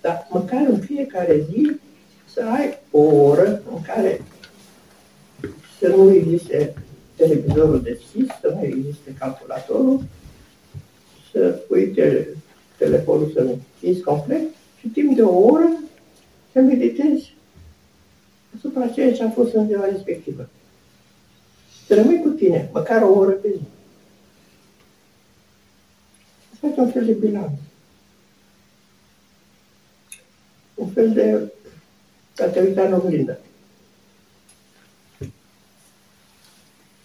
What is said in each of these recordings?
Dar măcar în fiecare zi să ai o oră în care să nu existe televizorul deschis, să nu existe calculatorul, să pui te, telefonul să nu închizi complet și timp de o oră să meditezi asupra ceea ce a fost în ziua respectivă. Să rămâi cu tine, măcar o oră pe zi. Să faci un fel de bilanț. Un fel de a te uita în oglindă.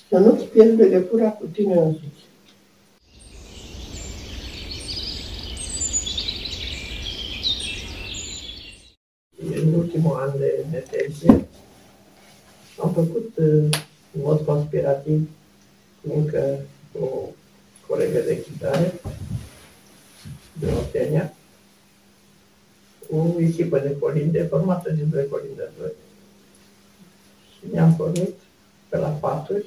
Să nu-ți pierzi legătura cu tine însuți. În ultimul an de detenție am făcut uh, în mod conspirativ cu încă o colegă de chitare din Otenia, o echipă de colinde formată din doi colindători. Și ne-am pornit pe la paturi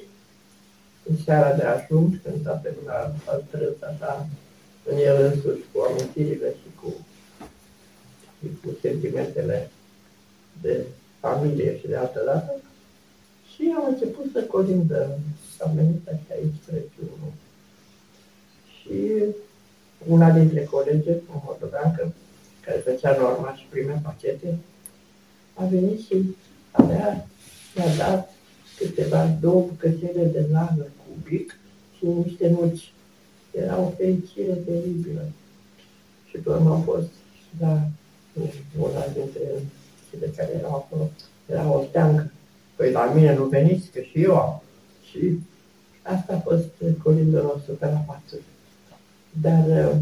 în seara de ajun, când toată lumea a trăit așa în el însuși cu amintirile și cu, și cu sentimentele de familie și de altă dată. Și am început să colindăm. Am venit așa aici Crăciunul. Și una dintre colege, o moldoveancă, care făcea norma și primea pachete, a venit și avea, mi-a dat câteva două bucățele de lagă cubic și niște nuci. Era o fericire teribilă. Și pe urmă am fost la una dintre cele care erau acolo, era o steancă. Păi la mine nu veniți, că și eu am. Și asta a fost colindul nostru pe la patru. Dar uh,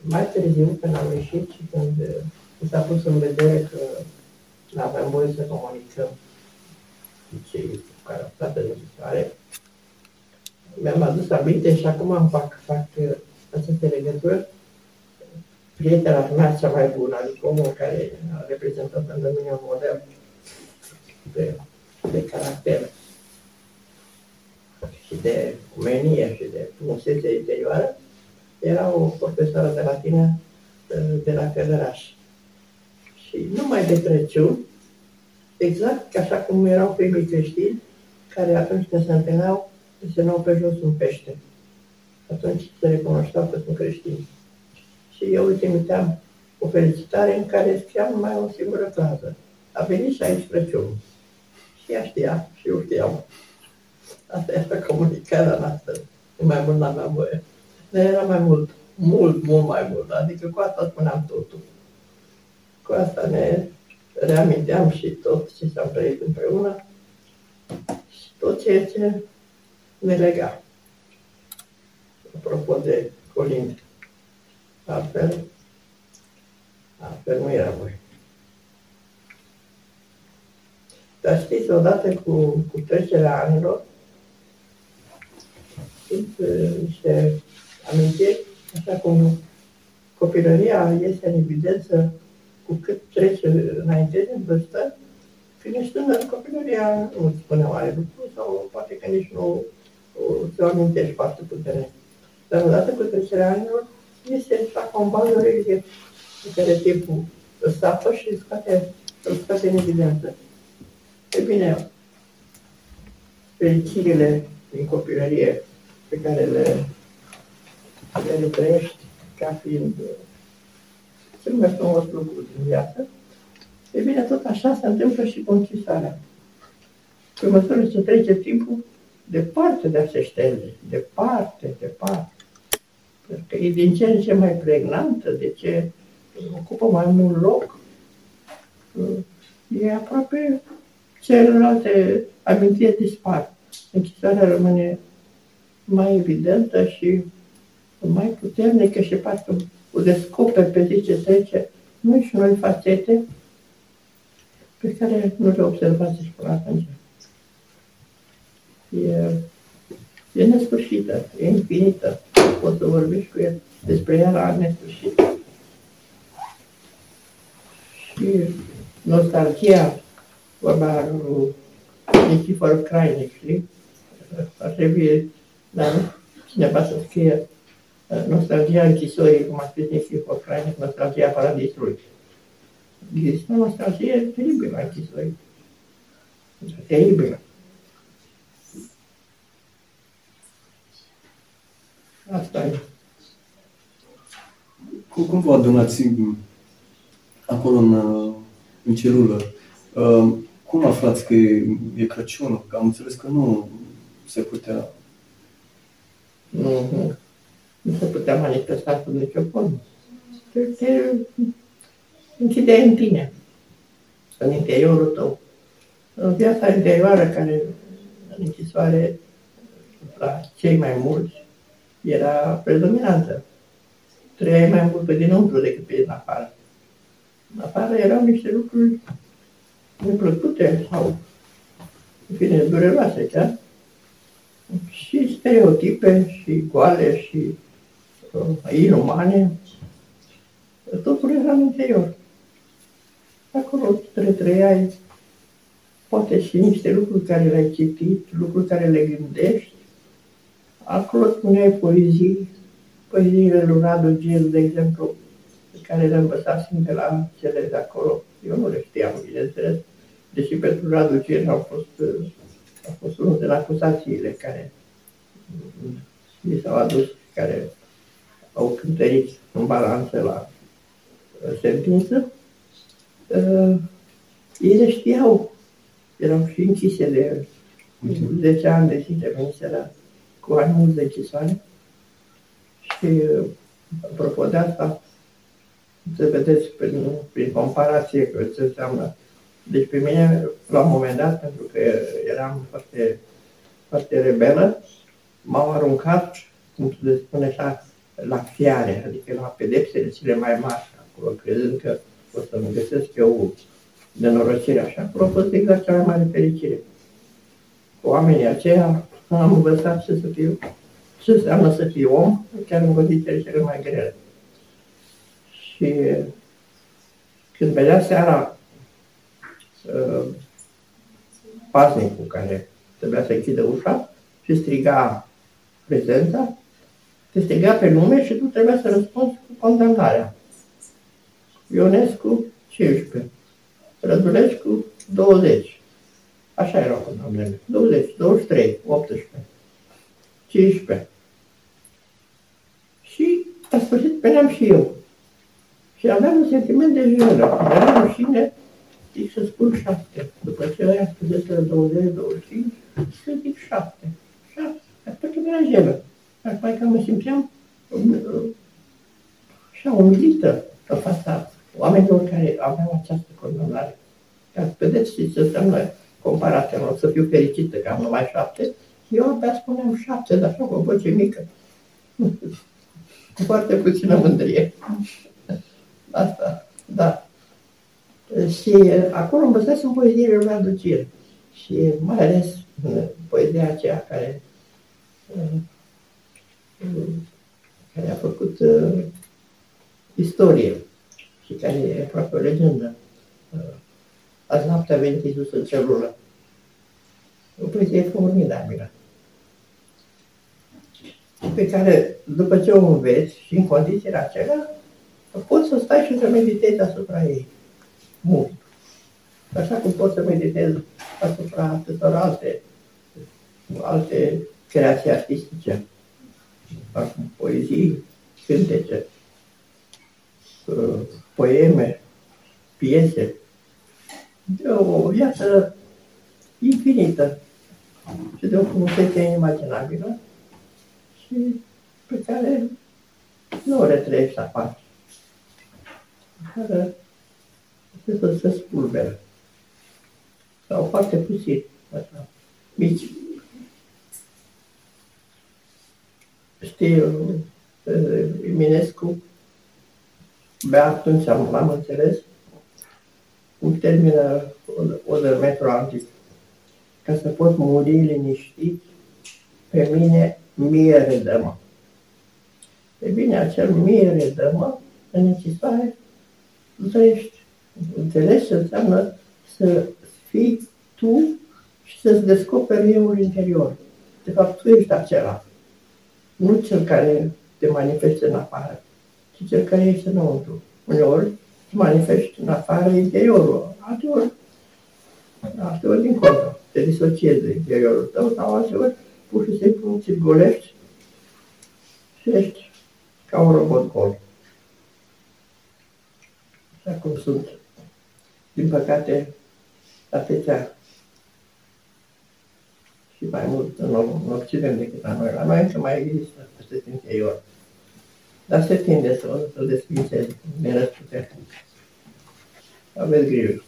mai târziu, când am ieșit și când uh, mi s-a pus în vedere că nu aveam voie să comunicăm cu cei cu care au stat în închisoare, mi-am adus aminte și acum fac, fac uh, aceste legături. Prietena mea cea mai bună, adică omul care a reprezentat pentru mine un model de, de caracter și de umenie și de frumusețe interioară, era o profesoară de latină de la Călăraș. Și numai de Crăciun, exact ca așa cum erau primii creștini, care atunci când se întâlneau, se nou pe jos un pește. Atunci se recunoșteau că sunt creștini. Și eu îi trimiteam o felicitare în care scriam numai o singură frază. A venit și aici Crăciun. Și ea știa și eu știam. Asta era comunicarea noastră. Mai mult n-aveam voie. Dar era mai mult, mult, mult mai mult. Adică cu asta spuneam totul. Cu asta ne reaminteam și tot ce s-a trăit împreună și tot ceea ce ne lega. Apropo de colinde. Altfel, altfel nu era voi. Dar știți, odată cu, cu trecerea anilor, sunt uh, niște amintiri, așa cum copilăria este în evidență cu cât trece înainte din vârstă, când ești tânăr, copilăria nu îți spune oare lucru sau poate că nici nu ți-o amintești foarte puternic. Dar odată cu trecerea anilor, este așa ca un bal de relief pe care timpul îl sapă și îl scoate, îl scoate în evidență. E bine, fericirile din copilărie pe care le care le trăiești ca fiind uh, cel mai frumos lucru din viață, e bine, tot așa se întâmplă și cu închisoarea. Pe măsură ce trece timpul, departe de a se șterge, departe, departe. Pentru că e din ce în ce mai pregnantă, de ce ocupă mai mult loc, e aproape celelalte amintiri dispar. Închisoarea rămâne mai evidentă și mai puternică și parcă o descoperi pe zi ce trece noi și noi fațete pe care nu le observați și până atunci. E, e nesfârșită, e infinită. Poți să vorbești cu el despre ea la nesfârșit. Și nostalgia, vorba lui Nichifor Crainic, știi? Ar trebui, dar cineva să scrie nostalgia închisorii, cum a scris Nichifor Crainic, nostalgia paradisului. Există nostalgie teribilă a închisorii. Teribilă. Asta e. Cum, cum vă adunați acolo în, în celulă? Uh, cum aflați că e, e Crăciunul? Că am înțeles că nu se putea... Nu, nu. Nu se putea manifesta cu nicio formă. Te, te închideai în tine, în interiorul tău. În viața interioară, care în închisoare, la cei mai mulți, era predominantă. Trăiai mai mult pe dinăuntru decât pe din afară. În afară erau niște lucruri neplăcute sau, în fine, dureroase chiar. Și stereotipe, și goale, și uh, inumane. Totul era în interior. Acolo retrăiai poate și niște lucruri care le-ai citit, lucruri care le gândești. Acolo spuneai poezii, poeziile lui Radu Gil, de exemplu, pe care le învățasem de la cele de acolo. Eu nu le știam, bineînțeles, deși pentru Radu Gil au fost, a fost unul din acuzațiile care mi s-au adus, care au cântărit în balanță la uh, sentință. Uh, ei le știau, erau și închise de 10 ani de zile, veniseră cu ani mulți de închisoare. Și, uh, apropo de asta, să vedeți prin, prin comparație că ce înseamnă. Deci pe mine, la un moment dat, pentru că eram foarte, foarte rebelă, m-au aruncat, cum se spune așa, la fiare, adică la pedepsele cele mai mari acolo, crezând că o să-mi găsesc eu nenorocire așa. Acolo a fost exact cea mai mare fericire. Cu oamenii aceia am învățat ce să fiu, ce înseamnă să fiu om, chiar în condițiile cele mai grele. Și când vedea seara uh, pasnicul care trebuia să închidă ușa și striga prezența, te striga pe nume și tu trebuia să răspunzi cu condamnarea. Ionescu 15, Rădulescu 20. Așa erau condamnele. 20, 23, 18, 15. Și a sfârșit veneam și eu. Și aveam un sentiment de jenă. Era rușine, zic să spun șapte. După ce aia spuseseră 20, 25, să zic șapte. Șapte. Atunci era jenă. Acum că mă simțeam așa umilită în fața oamenilor care aveau această condamnare. Ca vedeți și ce înseamnă comparația, o să fiu fericită că am numai șapte, eu abia spuneam șapte, dar așa cu o voce mică. Cu foarte puțină mândrie. Asta, da. Și acolo învățasem poeziile lui Aducir. Și mai ales poezia aceea care, care a făcut uh, istorie și care e aproape o legendă. Uh, azi noaptea a venit Iisus în celulă. O poezie formidabilă pe care, după ce o înveți și în condițiile acelea, poți să stai și să meditezi asupra ei. Mult. Așa cum poți să meditezi asupra atâtor alte, alte creații artistice, acum poezii, cântece, poeme, piese, de o viață infinită și de o frumusețe inimaginabilă și pe care nu o retrăiești afară. Care să se spulberă. Sau foarte puțin, așa, mici. Știu, Eminescu, bea atunci am, am înțeles, cum termină metru antic. Ca să pot muri liniștit, pe mine mie redămă. E bine, acel mie redămă, în închisoare, trăiești. Înțelegi ce înseamnă să fii tu și să-ți descoperi eu interior. De fapt, tu ești acela. Nu cel care te manifeste în afară, ci cel care ești înăuntru. Uneori manifesti în afară interiorul. Alteori, alteori dincolo, te disociezi de interiorul tău sau alteori pur și simplu ți golești și ești ca un robot gol. Așa cum sunt, din păcate, atâția și mai mult în, în Occident decât la noi. La noi încă mai există acest interior. Dar se tinde să, să desfințeze din răsputere. Aveți grijă.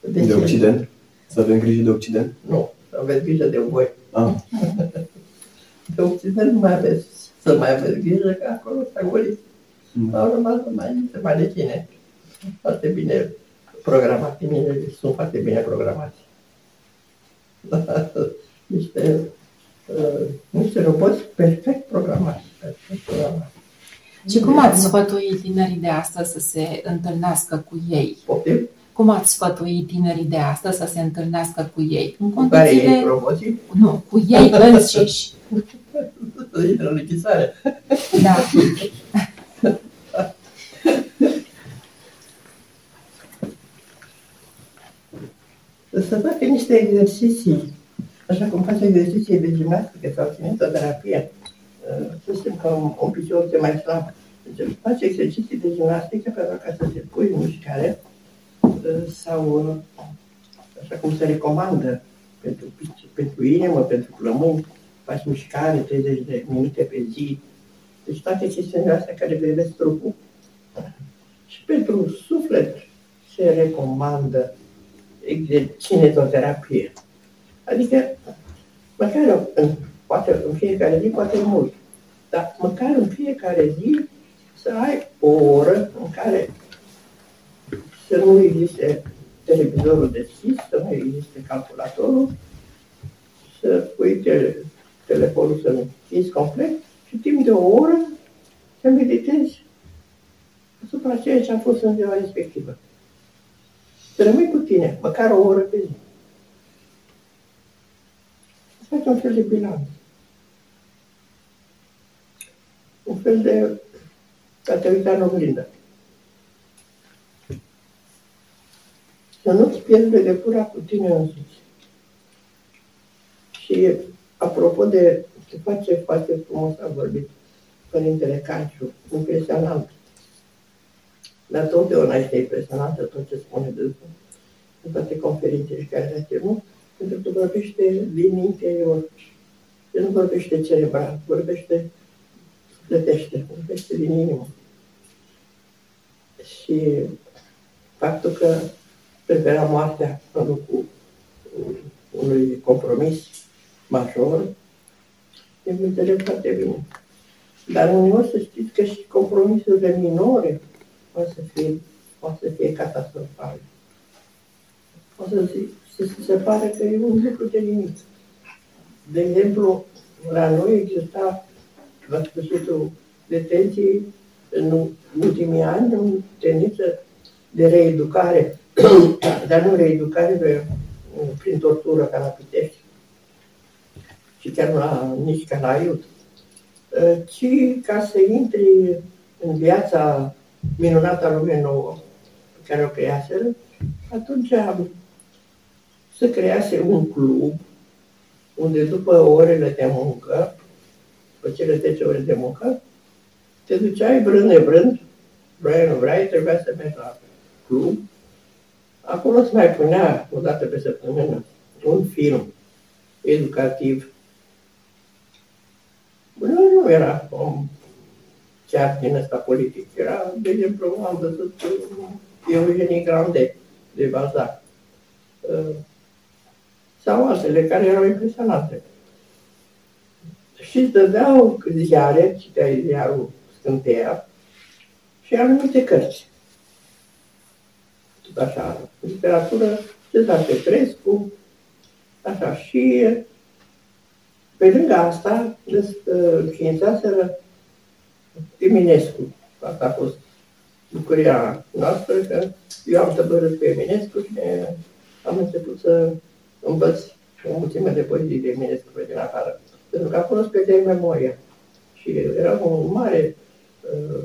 De, de Occident? Să avem grijă de Occident? Nu, să aveți grijă de voi. Ah. de Occident nu mai aveți să mai aveți grijă că acolo s-a golit. Mm. Au rămas mai, mai de cine. Foarte bine programat, sunt foarte bine programați. niște, uh, niște roboți perfect programați. Perfect programați. Și cum ați sfătuit tinerii de astăzi să se întâlnească cu ei? Poftim? Cum ați sfătuit tinerii de astăzi să se întâlnească cu ei? În condițiile... Cu care ei roboții? Nu, cu ei înșiși. Să intră în închisare. Da. să facă niște exerciții, așa cum face exerciții de gimnastică sau kinetoterapie. Să știm că un, un picior se mai slab. Deci face exerciții de gimnastică pentru ca să se pui în mișcare sau așa cum se recomandă pentru, pentru inimă, pentru plămâni, faci mișcare 30 de minute pe zi. Deci toate chestiunile astea care privesc trupul. Și pentru suflet se recomandă cinetoterapie. Adică, măcar în, poate în fiecare zi, poate mult, dar măcar în fiecare zi să ai o oră în care să nu existe televizorul deschis, să nu existe calculatorul, să pui te, telefonul să închizi complet și timp de o oră să meditezi asupra ceea ce a fost în ziua respectivă. Să rămâi cu tine, măcar o oră pe zi. Să faci un fel de bilanț. Un fel de a te uita în oglindă. Să nu-ți pierzi legătura cu tine însuți. Și apropo de ce face foarte frumos a vorbit Părintele Canciu, impresionant. Dar totdeauna este impresionantă tot ce spune dânsul în toate conferințele care le-a ținut, pentru că vorbește din interior. El nu vorbește cerebral, vorbește, plătește, vorbește din inimă. Și faptul că prefera moartea în locul unui compromis major, e înțeleg foarte bine. Dar uneori să știți că și compromisurile minore o să fie, o să fie catastrofal. O să se, se pare că e un lucru de nimic. De exemplu, la noi exista la sfârșitul detenției, în ultimii ani, o tendință de reeducare, dar nu reeducare de, prin tortură ca la Pitești, și chiar nu la, nici ca la Iud, ci ca să intri în viața minunata lume nouă pe care o creaseră, atunci se crease un club unde după orele de muncă, după cele 10 ore de muncă, te duceai vrând nevrând, vrei nu vrei, trebuia să mergi la club. Acolo îți mai punea o dată pe săptămână un film educativ. Nu, nu era om chiar din ăsta politic. Era, de exemplu, am văzut Eugenie Grande de Balzac. Uh, sau altele care erau impresionante. Și îți dădeau ziare, citeai ziarul Scânteia, și anumite cărți. Tot așa, literatură, Cezar Petrescu, așa, și pe lângă asta, înființaseră Eminescu. Asta a fost bucuria noastră, că eu am tăbărât pe Eminescu și am început să învăț o mulțime de poezii de Eminescu pe din afară. Pentru că acolo spre de memoria. Și era un mare uh,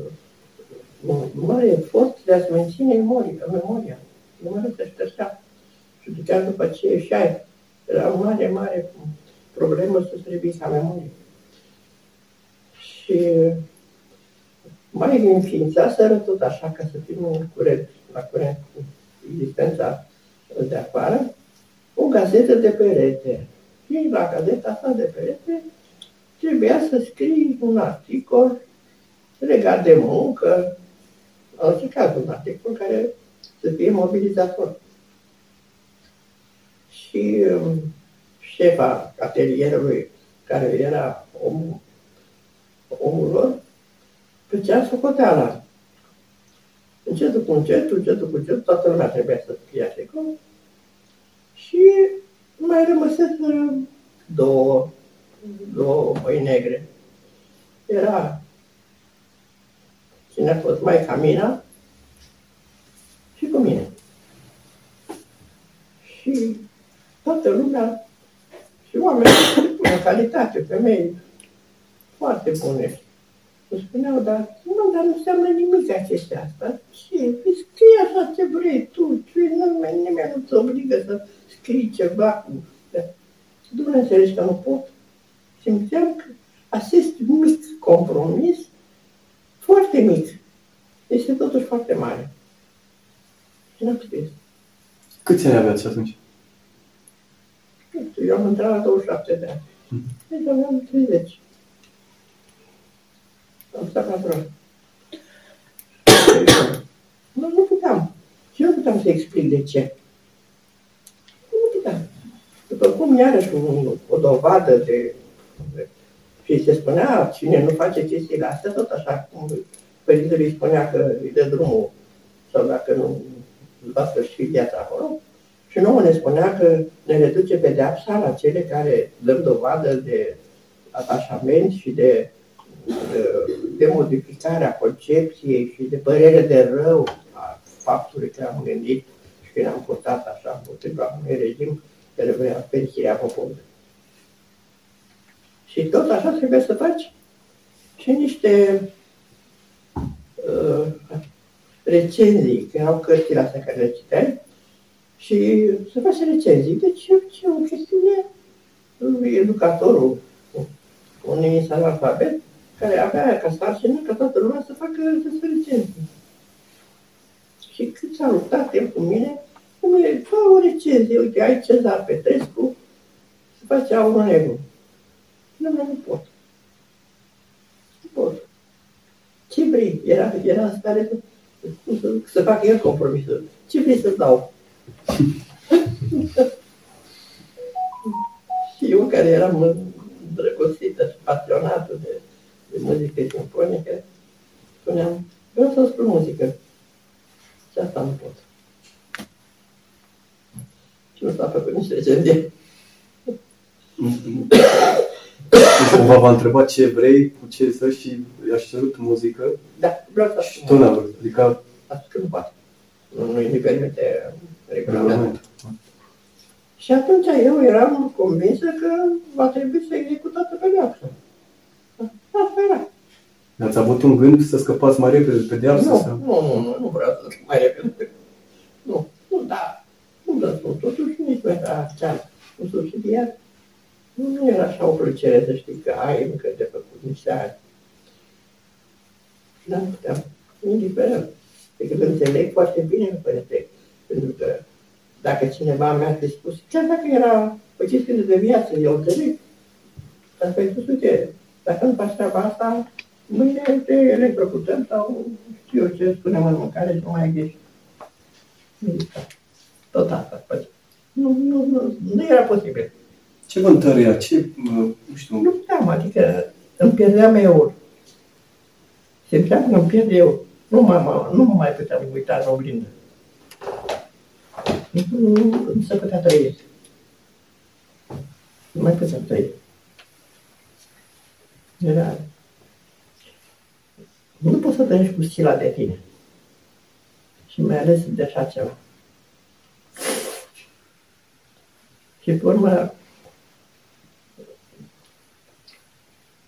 un mare efort de a-ți menține memoria, memoria. Nu mă se ștergea. Și chiar după ce ieșeai, era o mare, mare problemă să trebuie ca memorie. Și mai înființaseră tot așa, ca să fim în curent, la curent cu existența de afară, o gazetă de perete. Și la gazeta asta de perete trebuia să scrii un articol legat de muncă, în orice caz, un articol care să fie mobilizator. Și um, șefa atelierului, care era omul, omul lor, făcea socoteala. Încetul cu încetul, încetul cu încetul, toată lumea trebuia să scrie articol. Și mai rămăseseră două, două băi negre. Era cine a fost mai Camina și cu mine. Și toată lumea și oameni în calitate, femei foarte bune. Îmi spuneau, dar nu, dar nu înseamnă nimic acestea asta. Și scrie așa ce vrei tu, ce, nimeni, nimeni nu te obligă să scrii ceva cu... Tu nu înțelegi că nu pot. Simțeam că acest mic compromis, foarte mic, este totuși foarte mare. Și n-am scris. Câți ani aveați atunci? Eu am intrat la 27 de ani. Deci aveam 30. Am stat la tron. Nu, nu puteam. Și nu puteam să explic de ce. Nu puteam. După cum iarăși un, o dovadă de, de și se spunea, cine nu face chestiile astea, tot așa cum părintele îi spunea că îi dă drumul sau dacă nu va sfârși viața acolo, și nouă ne spunea că ne reduce pedeapsa la cele care dăm dovadă de atașament și de, de, de modificarea concepției și de părere de rău a faptului că am gândit și că ne-am purtat așa împotriva unui regim care vrea pensirea poporului. Și tot așa trebuie să faci și niște uh, recenzii, că erau cărțile astea care le citeai, și să faci recenzii. Deci ce o chestiune, educatorul, un inițial alfabet, care avea ca sarcină ca toată lumea să facă să se recenzii. Și cât s-a luptat el cu mine, Domnule, fă o recenzie, uite, ai Cezar Petrescu, să faci aurul negru. Nu, nu, nu pot. Nu pot. Ce vrei? Era, era în stare să, să, să facă el compromisul. Ce vrei să dau? și eu care eram îndrăgostită și pasionată de, de muzică simfonică, spuneam, vreau să spun muzică. Și asta nu pot. Și nu s-a făcut nici recenzie. Cumva v-a întrebat ce vrei, cu ce să și i-aș cerut muzică. Da, vreau să Și tot n-a vrut. Adică... Asta că nu poate. Nu, nu îi permite regulamentul. Și atunci eu eram convinsă că va trebui să execut toată pedeapsa. Asta era. Ați avut un gând să scăpați mai repede de pedeapsă? Nu, sau? nu, nu, nu, nu vreau să mai repede. Nu, nu, da, nu vă spun, totuși nici nu era cea un subsidiar. Nu, nu era așa o plăcere să știi că ai încă de făcut niște ani. Dar nu puteam, indiferent. Decât înțeleg foarte bine, părinte, pentru că dacă cineva mi-a fi spus, chiar dacă era o chestie de viață, eu înțeleg. Dar pe spus, uite, dacă nu faci treaba asta, mâine te electrocutăm sau știu eu ce spunem în mâncare și nu mai ghești. Tot asta face. Nu, nu, nu, nu era posibil. Ce vă întărea? Ce, nu știu, Nu puteam, adică îmi pierdeam eu. Simțeam că îmi pierd eu. Nu, mă, nu mă mai puteam uita în oglindă. Nu, nu, nu se putea trăi. Nu mai puteam trăi. Era... Nu poți să trăiești cu stila de tine. Și mai ales de așa ceva. Și pe urmă,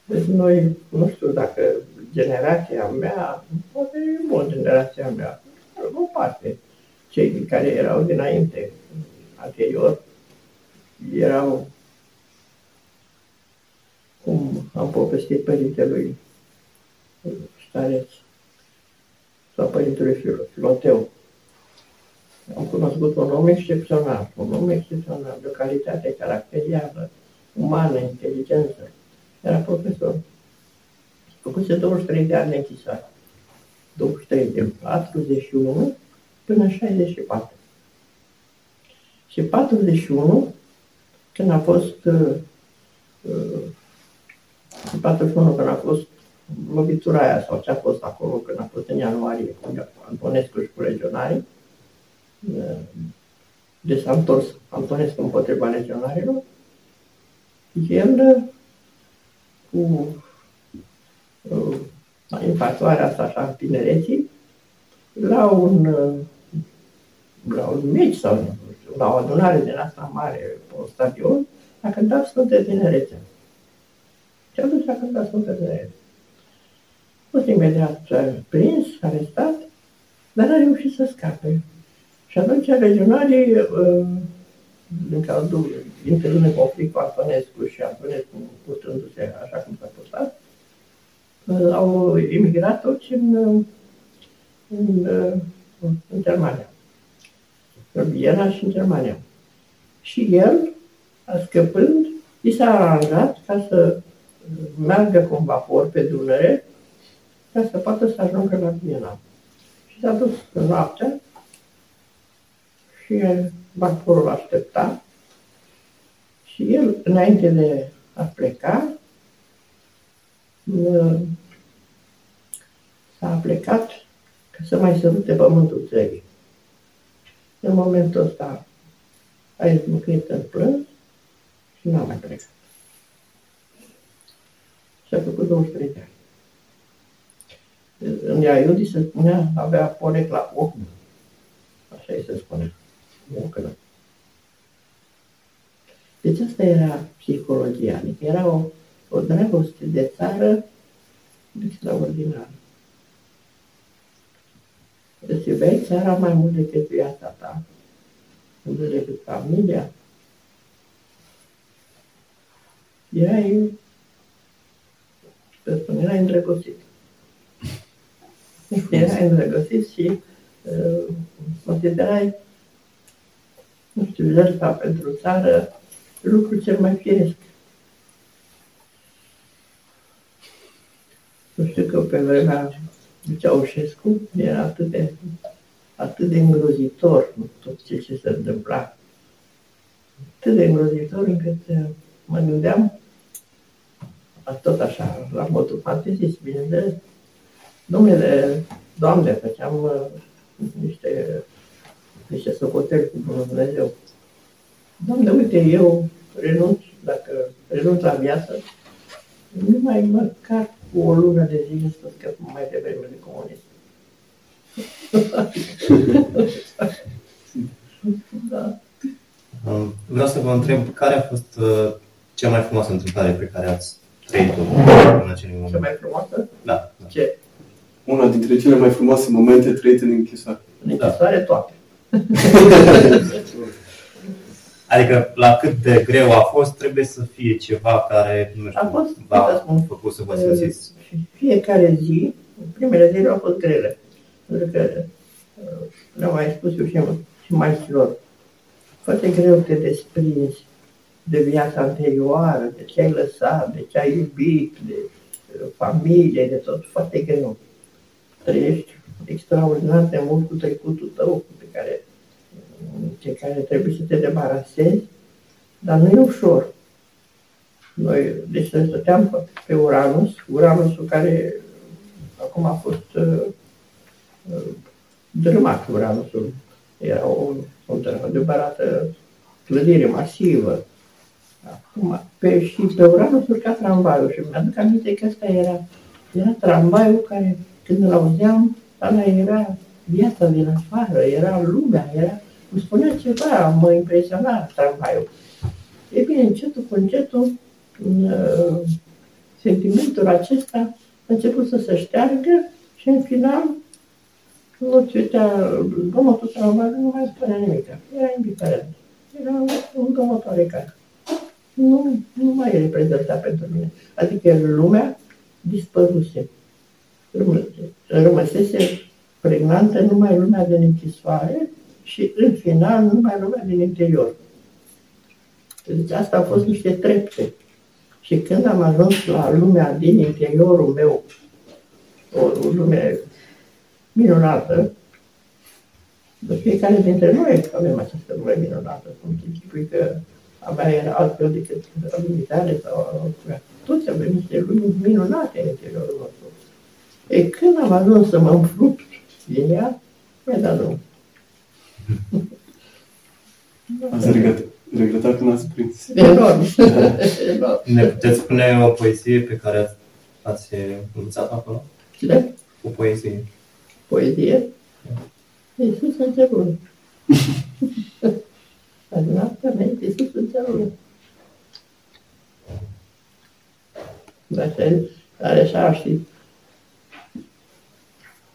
deci noi, nu știu dacă generația mea, poate mult generația mea, o parte, cei care erau dinainte, anterior, erau, cum am povestit părintelui stareț, sau părintelui Filoteu. Am cunoscut un om excepțional, un om excepțional, de o calitate caracterială, umană, inteligență. Era profesor. Făcuse 23 de ani de închisoare. 23 de 41 până 64. Și 41, când a fost uh, uh, 41 când a fost lovitura aia sau ce a fost acolo când a fost în ianuarie cu Antonescu și cu legionarii, uh, de s-a întors Antonescu împotriva legionarilor, el cu uh, infatuarea asta așa în tinereții, la un, uh, la un meci sau la o adunare din asta mare pe un stadion, a cântat Sfântă Tinerețe. Și a dus a cântat Sfântă Tinerețe. A fost imediat prins, arestat, dar a reușit să scape. Și atunci legionarii, uh, din cazul intervine conflict cu Antonescu și Antonescu putându-se așa cum s-a purtat, uh, au emigrat toți în, în, în Germania. În Viena și în Germania. Și el, scăpând, i s-a aranjat ca să meargă cu un vapor pe Dunăre ca să poată să ajungă la Viena. Și s-a dus în noaptea și vaporul aștepta și el, înainte de a pleca, s-a plecat ca să mai sărute pământul țării. În momentul ăsta a izbucnit în plâns și n-a mai plecat. Și a făcut 23 de ani. În Iaiudi se spunea, avea porecla ochi. Așa îi se spune. Muncă. Deci asta era psihologia, adică era o, o dragoste de țară extraordinară. Îți iubeai țara mai mult decât viața ta, mai mult decât familia. Erai, să spun, erai îndrăgostit. Erai îndrăgostit și uh, considerai, nu știu, jertfa pentru țară lucru cel mai firesc. Nu știu că pe vremea lui Ceaușescu era atât de, atât de îngrozitor tot ce, ce se întâmpla. Atât de îngrozitor încât uh, mă gândeam, tot așa, la modul fantezist, bineînțeles, domnule, Doamne, făceam uh, niște, niște socoteli cu Bunul Dumnezeu. Doamne, uite, eu renunț, dacă renunț la viață, nu mai măcar cu o lună de zile să scăp mai devreme de comunism. da. Vreau să vă întreb care a fost uh, cea mai frumoasă întâmplare pe care ați trăit-o în acel moment? Cea mai frumoasă? Da. da. Ce? Una dintre cele mai frumoase momente trăite în închisoare. În închisoare da. toate. Adică la cât de greu a fost, trebuie să fie ceva care, nu știu, a fost, v-a făcut să vă simțiți. Fiecare zi, primele zile au fost grele. Pentru că, le-am mai spus eu și, și maestrilor, foarte greu te desprinzi de viața anterioară, de ce ai lăsat, de ce ai iubit, de familie, de tot, foarte greu. Trăiești extraordinar de mult cu trecutul tău, pe care de care trebuie să te debarasezi, dar nu e ușor. Noi, deci noi stăteam pe Uranus, Uranusul care acum a fost uh, uh drămat, Uranusul. Era o, o adevărată clădire masivă. Acum, pe, și pe Uranus urca tramvaiul și mi-aduc aminte că ăsta era, era tramvaiul care, când îl auzeam, ăla era viața din afară, era lumea, era îmi spunea ceva, mă impresiona tramvaiul. E bine, încetul cu încetul, uh, sentimentul acesta început să se șteargă și în final nu citea, zgomotul tramvaiului nu mai spunea nimic. Era indiferent. Era un zgomot oarecare. Nu, nu mai reprezenta pentru mine. Adică lumea dispăruse. Rămăsese pregnantă numai lumea din închisoare și în final numai lumea din interior. Deci asta au fost niște trepte. Și când am ajuns la lumea din interiorul meu, o lume minunată, de fiecare dintre noi avem această lume minunată, cum închipui că a mea era altfel decât limitare sau altfel. Toți avem niște lumi minunate în interiorul nostru. E când am ajuns să mă înfrupt din ea, mi-a dat drumul. Ați regretat, regretat când ați prins? Enorm. Enorm. Ne puteți spune o poezie pe care ați, ați învățat acolo? Cine? O poezie. Poezie? Iisus în cerul. Adunată mea, Iisus în cerul. Dar are așa, știți,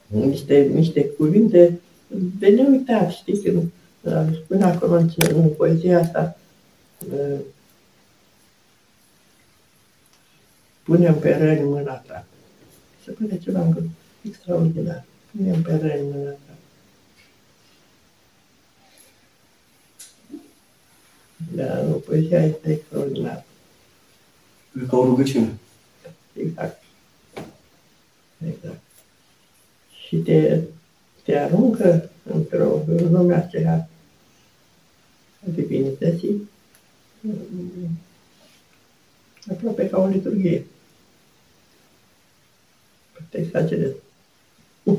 niște, niște cuvinte de neuitat, știți, când uh, spune acolo în, în poezia asta, uh, punem pe răni mâna ta. Se pare ceva extraordinar. Punem pe răni mâna ta. Da, nu, poezia este extraordinară. Ca o rugăciune. Exact. Exact. Și te, te aruncă într-o lume aceea a divinității, aproape ca o liturghie. Te exagerez.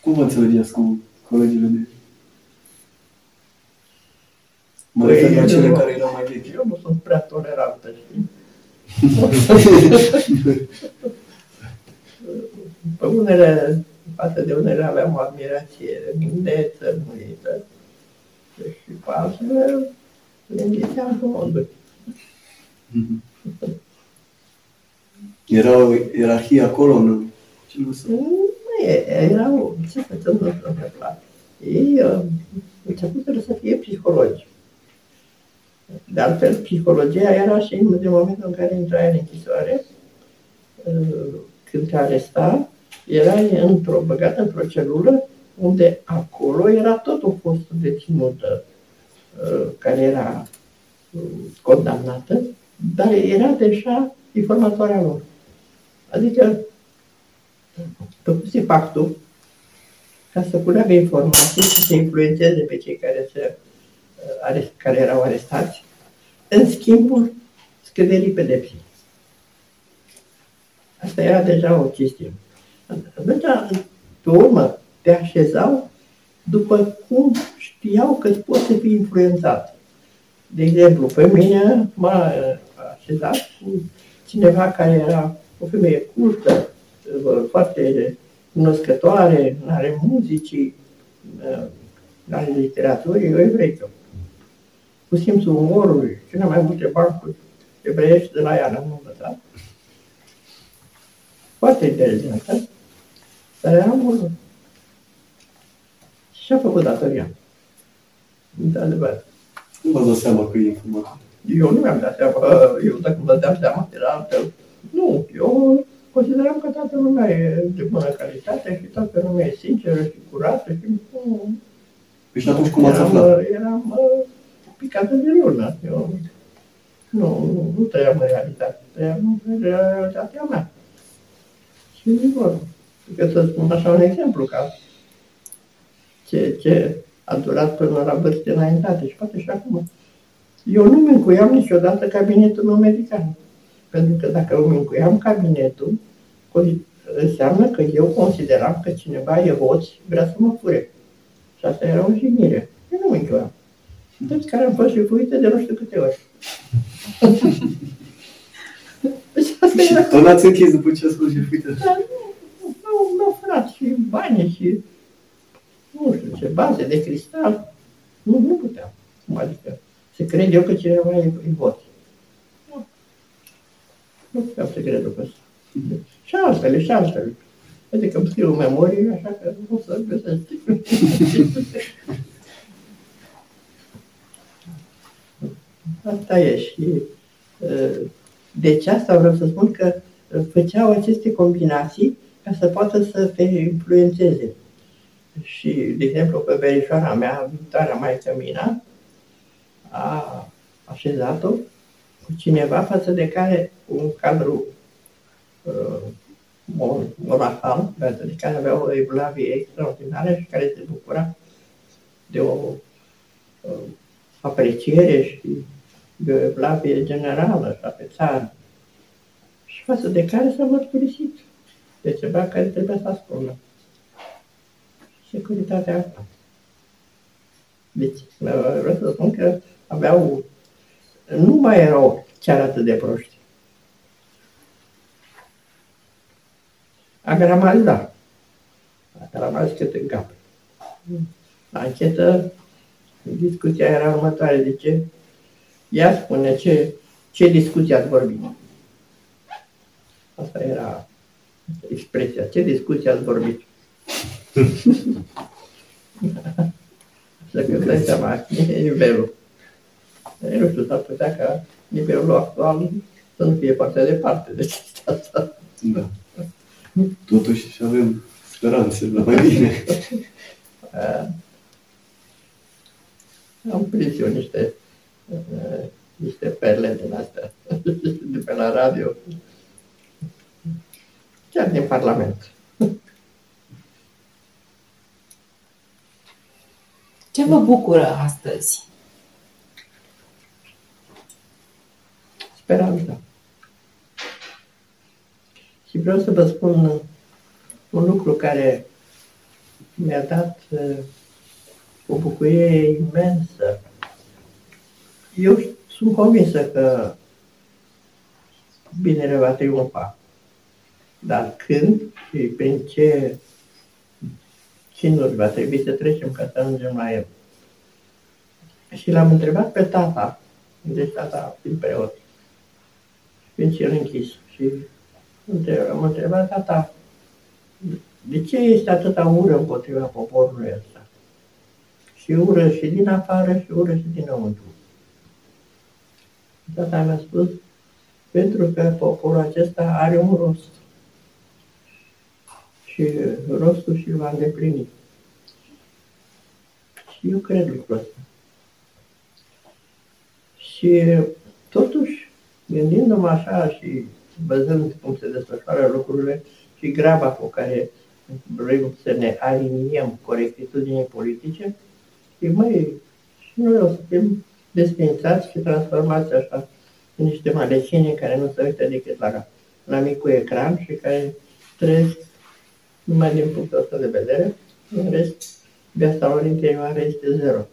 Cum vă înțelegeți cu colegile de... Mă Păi, refer la cele eu- care erau mai vechi. Eu nu sunt prea tolerantă, știi? Pe unele, față de unele aveam o admirație nețărmuită și pe altele le înghițeam cu moduri. Mhm. Era o ierarhie acolo în celul său. Nu e, erau, ce se întâmpla? Ei uh, începuseră să fie psihologi. De altfel, psihologia era și în de momentul în care intrai în închisoare, uh, când te aresta, erai într-o, băgat într-o celulă unde acolo era tot o fostă deținută uh, care era uh, condamnată, dar era deja informatoarea lor. Adică făcuse pactul ca să culeagă informații și să influențeze pe cei care, se, uh, arest, care erau arestați în schimbul scăderii pedepsii. Asta era deja o chestie. Atunci, pe urmă, te așezau după cum știau că îți poți să fii influențat. De exemplu, pe mine m-a uh, așezat cu cineva care era o femeie cultă, uh, foarte cunoscătoare, are muzicii, uh, are literaturii, eu evreică. Cu simțul umorului, cele mai multe bancuri evreiești de la ea am învățat. Foarte inteligentă, dar era mult. Și a făcut datoria. Într-adevăr. Cum v-ați dat seama că e informator? Eu nu mi-am dat seama, eu dacă îmi dădeam seama, era altfel. Nu, eu consideram că toată lumea e de bună calitate și toată lumea e sinceră și curată și nu... Păi și atunci cum ați eram, aflat? Eram uh, picată de lună. Eu nu, nu, nu trăiam în realitate, trăiam în realitatea mea. Și nici vorbă. Că să spun așa un exemplu, ca ce, ce a durat până la vârste înaintate și poate și acum. Eu nu mi încuiam niciodată cabinetul meu medical. Pentru că dacă îmi încuiam cabinetul, înseamnă că eu consideram că cineva e hoț vrea să mă fure. Și asta era o jignire. Eu nu mă încuiam. Toți care am fost jefuite de nu știu câte ori. deci asta Și era tot n-ați închis după ce ați fost jefuită. dar nu, nu, nu, frate, și bani și nu știu ce, baze de cristal. Nu, nu puteam. Cum adică? Să cred eu că cineva e, e vot. Nu. Nu puteam să cred lucrul ăsta. Și altele, și altele. Adică îmi scriu memorii, așa că nu o să găsesc. Asta e și uh, deci asta vreau să spun că făceau aceste combinații ca să poată să te influențeze. Și, de exemplu, pe verișoara mea, viitoarea Maică Mina, a așezat-o cu cineva față de care un cadru uh, monahal, față de care avea o evlavie extraordinară și care se bucura de o uh, apreciere și de o evlavie generală așa pe țară. Și față de care s-a mărturisit de ceva care trebuie să ascundă. Securitatea asta. Deci, vreau să spun că aveau, nu mai erau chiar atât de proști. Agramali, da. Agramali cât în cap. La anchetă, discuția era următoare. De ce? Ea spune ce, ce discuție ați vorbit. Asta era expresia. Ce discuție ați vorbit? Așa că dați seama, e nivelul. Eu nu știu, s-ar putea ca nivelul actual să nu fie foarte departe de chestia asta. Da. Totuși avem speranțe la mai bine. Am prins eu niște, niște perle din astea, de pe la radio, chiar din Parlament. Ce vă bucură astăzi? Speranța. Și vreau să vă spun un lucru care mi-a dat uh, o bucurie imensă. Eu sunt convinsă că binele va triumfa. Dar când și prin ce chinuri va trebui să trecem ca să ajungem la el. Și l-am întrebat pe tata, deci tata fiind preot, fiind cel închis. Și am întrebat tata, de ce este atâta ură împotriva poporului ăsta? Și ură și din afară și ură și dinăuntru. Tata mi-a spus, pentru că poporul acesta are un rost și rostul și va îndeplini. Și eu cred lucrul ăsta. Și totuși, gândindu-mă așa și văzând cum se desfășoară lucrurile și graba cu care vrem să ne aliniem corectitudinii politice, și mai și noi o să fim desfințați și transformați așa în niște malecini care nu se uită decât la, la micul ecran și care trăiesc numai din punctul ăsta de vedere, în rest, viața lor interioară este zero.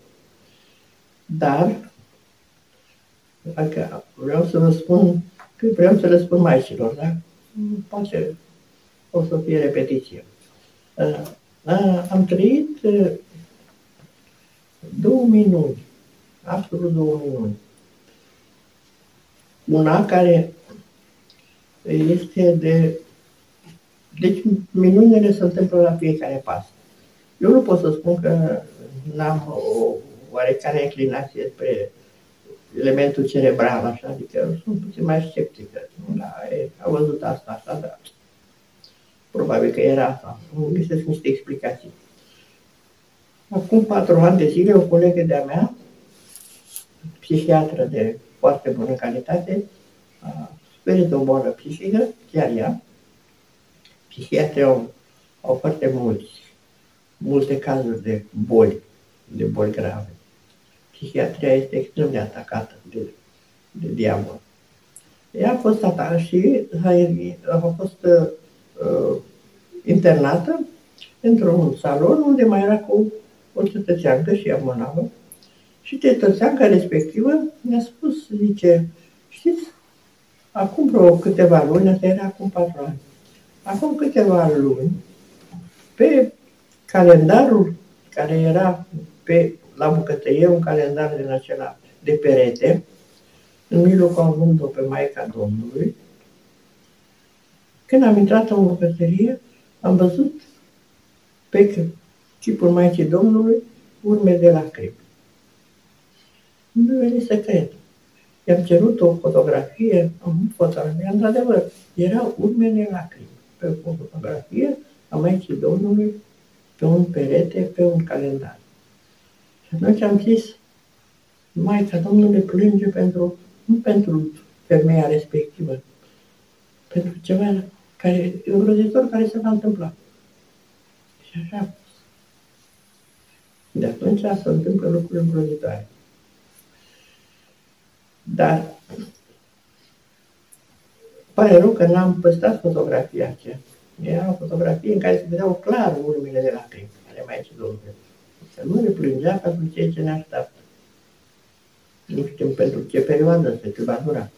Dar, dacă vreau să vă spun, că vreau să le spun maicilor, da? Poate o să fie repetiție. Am trăit două minuni, absolut două minuni. Una care este de deci minunile se întâmplă la fiecare pas. Eu nu pot să spun că n-am o oarecare inclinație spre elementul cerebral, așa, adică eu sunt puțin mai sceptică. Da, e, a văzut asta, asta, dar probabil că era asta. Nu găsesc niște explicații. Acum patru ani de zile, o colegă de-a mea, psihiatră de foarte bună calitate, a suferit de o boală psihică, chiar ea, psihiatrii au, au foarte mulți, multe cazuri de boli, de boli grave. Psihiatria este extrem de atacată de, de diavol. Ea a fost atacată și a, a fost uh, internată într-un salon unde mai era cu o cetățeancă și ea mânavă. Și cetățeanca respectivă mi-a spus, zice, știți, acum vreo câteva luni, asta era acum patru ani, acum câteva luni, pe calendarul care era pe, la bucătărie, un calendar din acela de perete, în mijlocul având-o pe Maica Domnului, Când am intrat în bucătărie, am văzut pe chipul Maicii Domnului urme de lacrimi. Nu veni să cred. I-am cerut o fotografie, am fotografie, într-adevăr, erau urme de lacrimi pe o fotografie a Maicii Domnului pe un perete, pe un calendar. Și atunci am zis, Maica Domnului plânge pentru, nu pentru femeia respectivă, pentru ceva care, îngrozitor care se va întâmpla. Și așa a fost. De atunci se întâmplă lucruri îngrozitoare. Dar pare rău că n-am păstrat fotografia aceea. Era o fotografie în care se vedeau clar urmele de la lacrimi ale Maicii Domnului. Să nu ne plângea pentru ceea ce ne așteaptă. Nu știm pentru ce perioadă, pe cât va dura.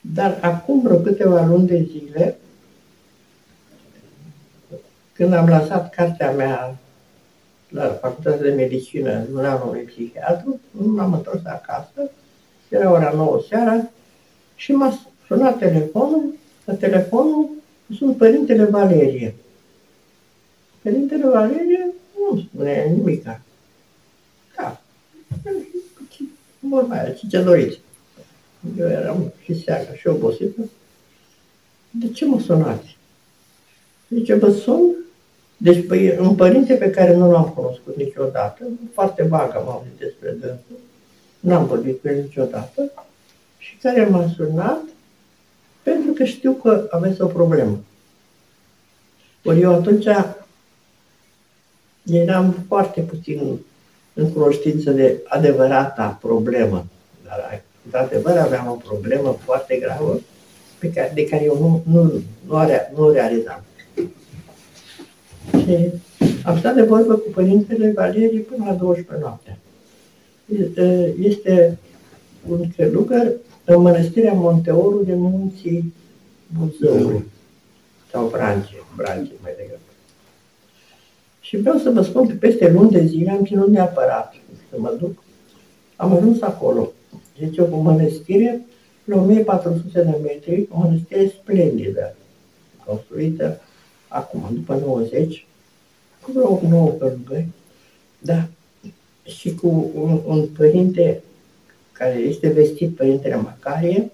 Dar acum vreo câteva luni de zile, când am lăsat cartea mea la facultatea de medicină în mâna unui psihiatru, m-am întors acasă, era ora 9 seara și m-a sunat telefonul, la telefonul sunt Părintele Valerie. Părintele Valerie nu spune nimica. Da. Vorba aia, ce doriți. Eu eram și seara și obosită. De ce mă sunați? Zice, vă sun deci păi, un părinte pe care nu l-am cunoscut niciodată, foarte vag am auzit despre dânsul, n-am vorbit cu el niciodată, și care m-a sunat pentru că știu că aveți o problemă. Ori eu atunci eram foarte puțin în cunoștință de adevărata problemă. Dar, într-adevăr, aveam o problemă foarte gravă pe care, de care eu nu, nu, nu, are, nu o realizam. Și am stat de vorbă cu Părintele Valerii până la 12 noaptea. Este un călugăr în mănăstirea Monteoru de munții Buzăului. Sau Branche, Branche mai degrabă. Și vreau să vă spun că peste luni de zile am ținut neapărat să mă duc. Am ajuns acolo. Deci o mănăstire la 1400 de metri, o mănăstire splendidă, construită acum, după 90, cu vreo nouă călugări, da, și cu un, un părinte care este vestit Părintele Macarie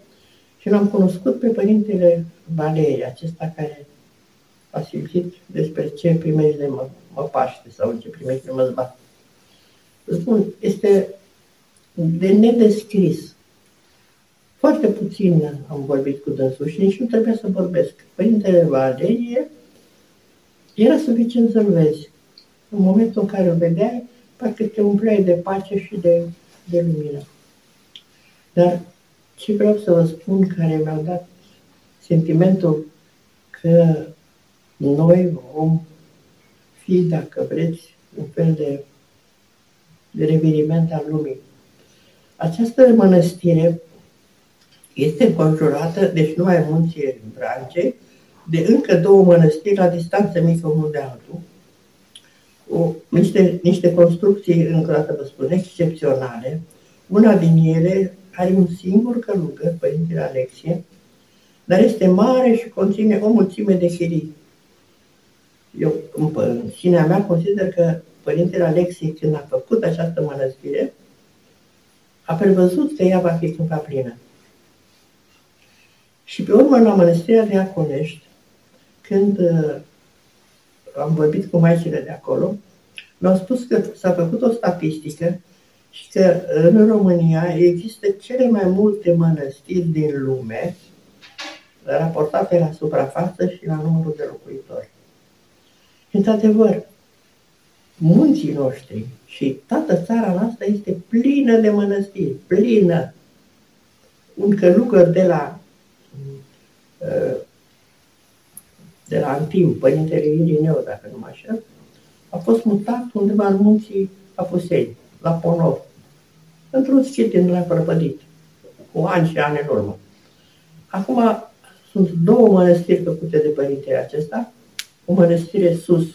și l-am cunoscut pe Părintele Valerie, acesta care a simțit despre ce primești de mă, mă paște sau ce primești de mă zbat. Spun, este de nedescris. Foarte puțin am vorbit cu dânsul și nici nu trebuia să vorbesc. Părintele Valerie era suficient să-l vezi. În momentul în care o vedeai, parcă te umpleai de pace și de, de lumină. Dar ce vreau să vă spun, care mi-au dat sentimentul că noi vom fi, dacă vreți, un fel de, de reveniment al lumii. Această mănăstire este înconjurată, deci nu ai munții Brancei, de încă două mănăstiri la distanță mică unul de altul, o, niște, niște construcții, încă o dată vă spun, excepționale. Una din ele are un singur călugăr, Părintele Alexie, dar este mare și conține o mulțime de chirii. Eu, în sinea mea, consider că Părintele Alexie, când a făcut această mănăstire, a prevăzut că ea va fi cândva plină. Și pe urmă, la mănăstirea de Aconești, când uh, am vorbit cu maicile de acolo, mi-au spus că s-a făcut o statistică și că în România există cele mai multe mănăstiri din lume raportate la suprafață și la numărul de locuitori. Într-adevăr, munții noștri și toată țara noastră este plină de mănăstiri, plină. Un călugăr de la uh, de la Antim, Părintele Irineu, dacă nu mă așa, a fost mutat undeva în munții Apusei, la Ponor, într-un schit din la prăpădit, cu ani și ani în urmă. Acum sunt două mănăstiri făcute de părintele acesta, o mănăstire sus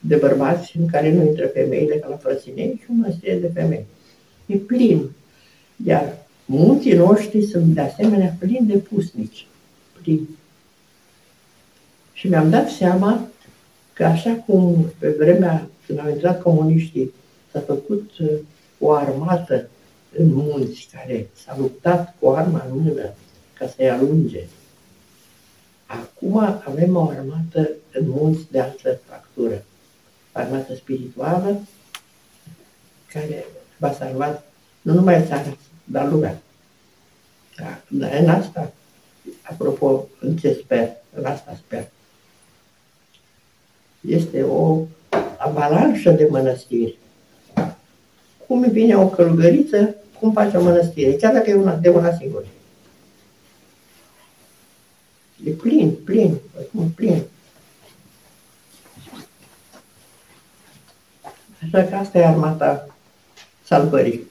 de bărbați, în care nu intră femeile ca la frăținei, și o mănăstire de femei. E plin. Iar munții noștri sunt de asemenea plini de pusnici plin. Și mi-am dat seama că așa cum pe vremea când au intrat comuniștii s-a făcut uh, o armată în munți care s-a luptat cu arma în mână ca să-i alunge. Acum avem o armată în munți de altă factură. Armată spirituală care va salva nu numai țara, dar lumea. Da, dar în asta, apropo, în ce sper, în asta sper. Este o avalanșă de mănăstiri. Cum vine o călugăriță, cum face o mănăstire, chiar dacă e una, de una singură. E plin, plin, acum plin. Așa că asta e armata salvării.